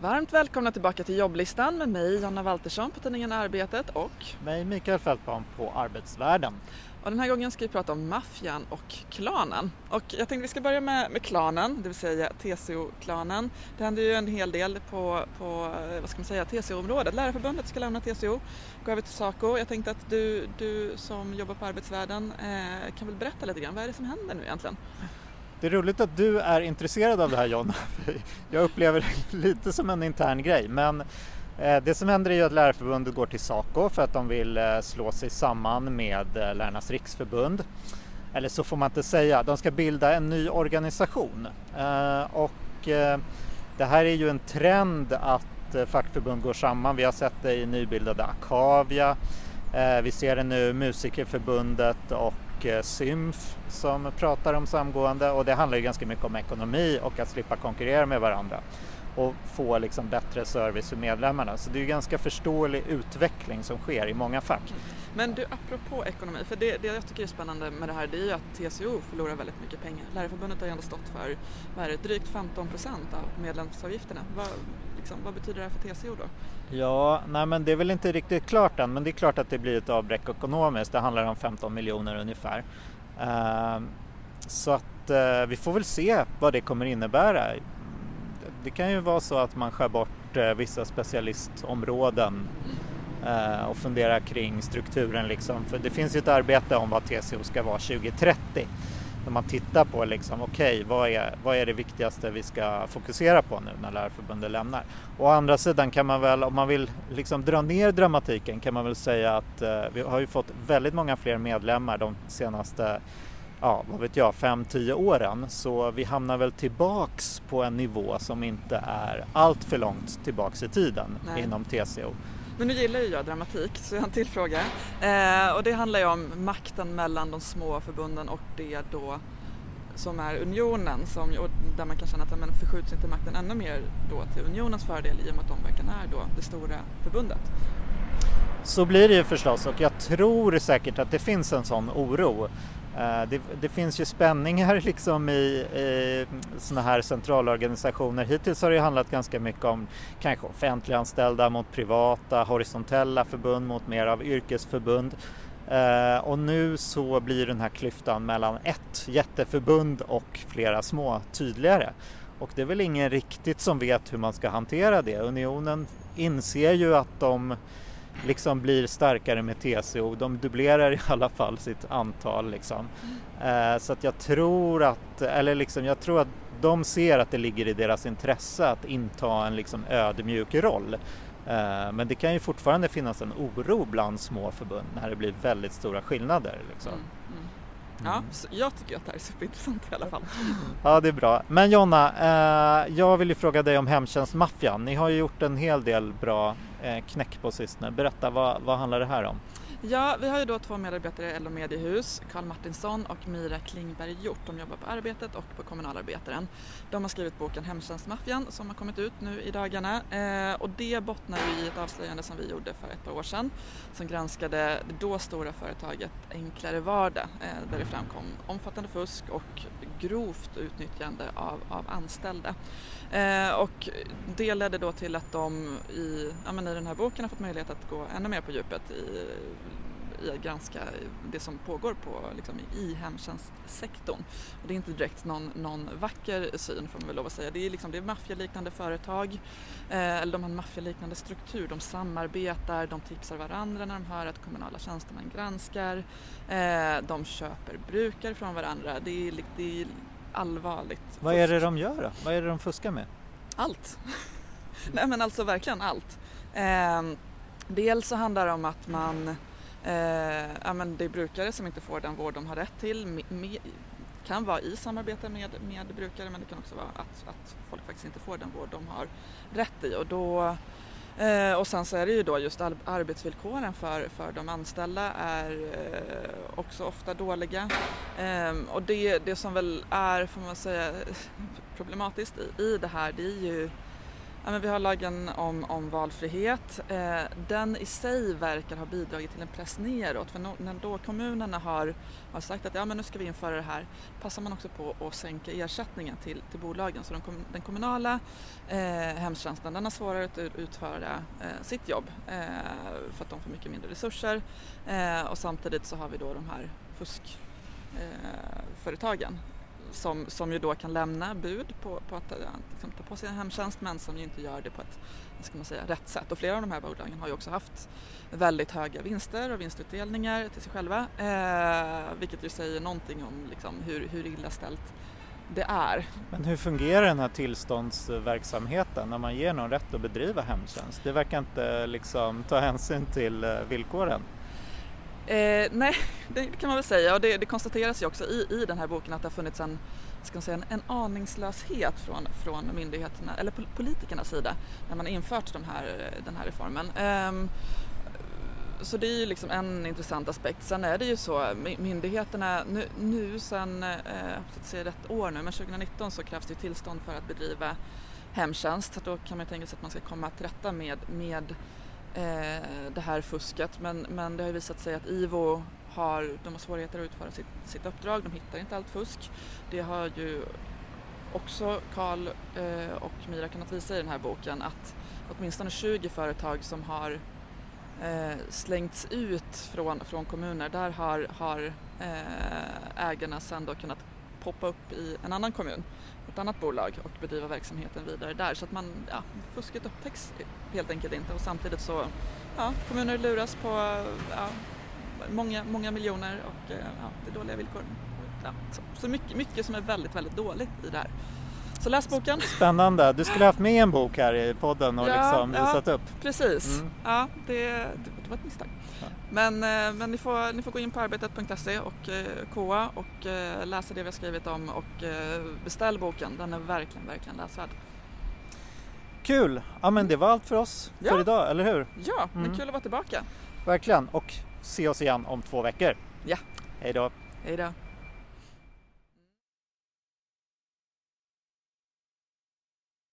Varmt välkomna tillbaka till jobblistan med mig Jonna Waltersson på tidningen Arbetet och mig Mikael Fältbaum på Arbetsvärlden. Och den här gången ska vi prata om maffian och klanen. Och jag tänkte vi ska börja med, med klanen, det vill säga TCO-klanen. Det händer ju en hel del på, på vad ska man säga, TCO-området. Lärarförbundet ska lämna TCO, gå över till Saco. Jag tänkte att du, du som jobbar på Arbetsvärlden eh, kan väl berätta lite grann, vad är det som händer nu egentligen? Det är roligt att du är intresserad av det här John. Jag upplever det lite som en intern grej men eh, det som händer är ju att Lärarförbundet går till Saco för att de vill eh, slå sig samman med eh, Lärarnas riksförbund. Eller så får man inte säga, de ska bilda en ny organisation. Och det här är ju en trend att fackförbund går samman. Vi har sett det i nybildade Akavia. Vi ser det nu Musikerförbundet och Eh, och Symf som pratar om samgående och det handlar ju ganska mycket om ekonomi och att slippa konkurrera med varandra och få liksom bättre service för medlemmarna. Så det är ju ganska förståelig utveckling som sker i många fack. Men du, apropå ekonomi, för det, det jag tycker är spännande med det här det är ju att TCO förlorar väldigt mycket pengar. Lärarförbundet har ju ändå stått för vad är det, drygt 15 procent av medlemsavgifterna. Vad, liksom, vad betyder det här för TCO då? Ja, nej men det är väl inte riktigt klart än, men det är klart att det blir ett avbräck ekonomiskt. Det handlar om 15 miljoner ungefär. Uh, så att uh, vi får väl se vad det kommer innebära. Det kan ju vara så att man skär bort uh, vissa specialistområden eh, och funderar kring strukturen. Liksom. För det finns ju ett arbete om vad TCO ska vara 2030 när man tittar på liksom, okej, okay, vad, är, vad är det viktigaste vi ska fokusera på nu när Lärarförbundet lämnar? Å andra sidan kan man väl, om man vill liksom dra ner dramatiken, kan man väl säga att eh, vi har ju fått väldigt många fler medlemmar de senaste ja, vad vet jag, 5-10 åren. Så vi hamnar väl tillbaks på en nivå som inte är allt för långt tillbaks i tiden Nej. inom TCO. Men nu gillar ju jag dramatik så jag har en till fråga. Eh, och det handlar ju om makten mellan de små förbunden och det då som är unionen som, där man kan känna att men förskjuts inte makten ännu mer då till unionens fördel i och med att de verkligen är då det stora förbundet. Så blir det ju förstås och jag tror säkert att det finns en sån oro. Eh, det, det, finns ju spänningar liksom i, i sådana här centralorganisationer. Hittills har det handlat ganska mycket om kanske offentliganställda mot privata, horisontella förbund mot mer av yrkesförbund. Eh, och nu så blir den här klyftan mellan ett jätteförbund och flera små tydligare. Och det är väl ingen riktigt som vet hur man ska hantera det. Unionen inser ju att de liksom blir starkare med TCO. De dubblerar i alla fall sitt antal liksom. Eh, så att jag tror att, eller liksom jag tror att de ser att det ligger i deras intresse att inta en liksom ödmjuk roll. Eh, men det kan ju fortfarande finnas en oro bland små förbund när det blir väldigt stora skillnader. Liksom. Mm, mm. Ja, jag tycker att det här är superintressant i alla fall. Ja, det är bra. Men Jonna, eh, jag vill ju fråga dig om hemtjänstmaffian. Ni har ju gjort en hel del bra eh, knäck på sistone. Berätta, vad, vad handlar det här om? Ja, vi har ju då två medarbetare i LO Mediehus, Karl Martinsson och Mira Klingberg Hjort. De jobbar på Arbetet och på Kommunalarbetaren. De har skrivit boken Hemtjänstmaffian som har kommit ut nu i dagarna eh, och det bottnar ju i ett avslöjande som vi gjorde för ett par år sedan som granskade det då stora företaget Enklare Vardag eh, där det framkom omfattande fusk och grovt utnyttjande av, av anställda. Eh, och det ledde då till att de i, ja, men i den här boken har fått möjlighet att gå ännu mer på djupet i, granska det som pågår på, liksom, i hemtjänstsektorn. Och det är inte direkt någon, någon vacker syn får man väl lov att säga. Det är, liksom, det är maffialiknande företag, eh, eller de har en maffialiknande struktur. De samarbetar, de tipsar varandra när de hör att kommunala tjänstemän granskar. Eh, de köper brukare från varandra. Det är, det är allvarligt. Vad är det de gör då? Vad är det de fuskar med? Allt. Nej men alltså verkligen allt. Eh, dels så handlar det om att man, eh, ja men det är brukare som inte får den vård de har rätt till. Me, kan vara i samarbete med, med brukare men det kan också vara att, att folk faktiskt inte får den vård de har rätt i och då Eh, och sen så är det ju då just arbetsvillkoren för, för de anställda är eh, också ofta dåliga. Eh, och det, det som väl är, får man säga, problematiskt i, i det här det är ju Ja, men vi har lagen om, om valfrihet. Eh, den i sig verkar ha bidragit till en press neråt. För no, när då kommunerna har, har sagt att ja, men nu ska vi införa det här passar man också på att sänka ersättningen till, till bolagen. Så de, den kommunala eh, hemtjänsten den har svårare att utföra eh, sitt jobb eh, för att de får mycket mindre resurser. Eh, och samtidigt så har vi då de här fuskföretagen eh, som, som ju då kan lämna bud på, på att eh, liksom, ta på sig en hemtjänst men som ju inte gör det på ett ska man säga, rätt sätt. Och flera av de här bolagen har ju också haft väldigt höga vinster och vinstutdelningar till sig själva eh, vilket ju säger någonting om liksom, hur, hur illa ställt det är. Men hur fungerar den här tillståndsverksamheten när man ger någon rätt att bedriva hemtjänst? Det verkar inte liksom ta hänsyn till eh, villkoren. Eh, nej, det kan man väl säga och det, det konstateras ju också i, i den här boken att det har funnits en, ska man säga, en, en aningslöshet från, från myndigheterna, eller politikernas sida när man har infört de här, den här reformen. Eh, så det är ju liksom en intressant aspekt. Sen är det ju så, myndigheterna nu, nu sen, eh, säga rätt år nu, men 2019 så krävs det tillstånd för att bedriva hemtjänst. Så då kan man tänka sig att man ska komma till rätta med, med Eh, det här fusket men, men det har visat sig att IVO har, de har svårigheter att utföra sitt, sitt uppdrag, de hittar inte allt fusk. Det har ju också Karl eh, och Mira kunnat visa i den här boken att åtminstone 20 företag som har eh, slängts ut från, från kommuner, där har, har eh, ägarna sen då kunnat poppa upp i en annan kommun ett annat bolag och bedriva verksamheten vidare där. Så att man, ja, fusket upptäcks helt enkelt inte och samtidigt så, ja, kommuner luras på ja, många, många miljoner och ja, det är dåliga villkor. Ja, så, så mycket, mycket som är väldigt, väldigt dåligt i det här. Så läs boken. Spännande. Du skulle haft med en bok här i podden och ja, liksom visat ja, upp. Precis. Mm. Ja, det, det var ett misstag. Ja. Men, eh, men ni, får, ni får gå in på arbetet.se och eh, KA och eh, läsa det vi har skrivit om och beställ boken. Den är verkligen, verkligen läsvärd. Kul! Ja men det var allt för oss ja. för idag, eller hur? Ja, men mm. kul att vara tillbaka. Verkligen, och se oss igen om två veckor. Ja. Hej då! Hej då!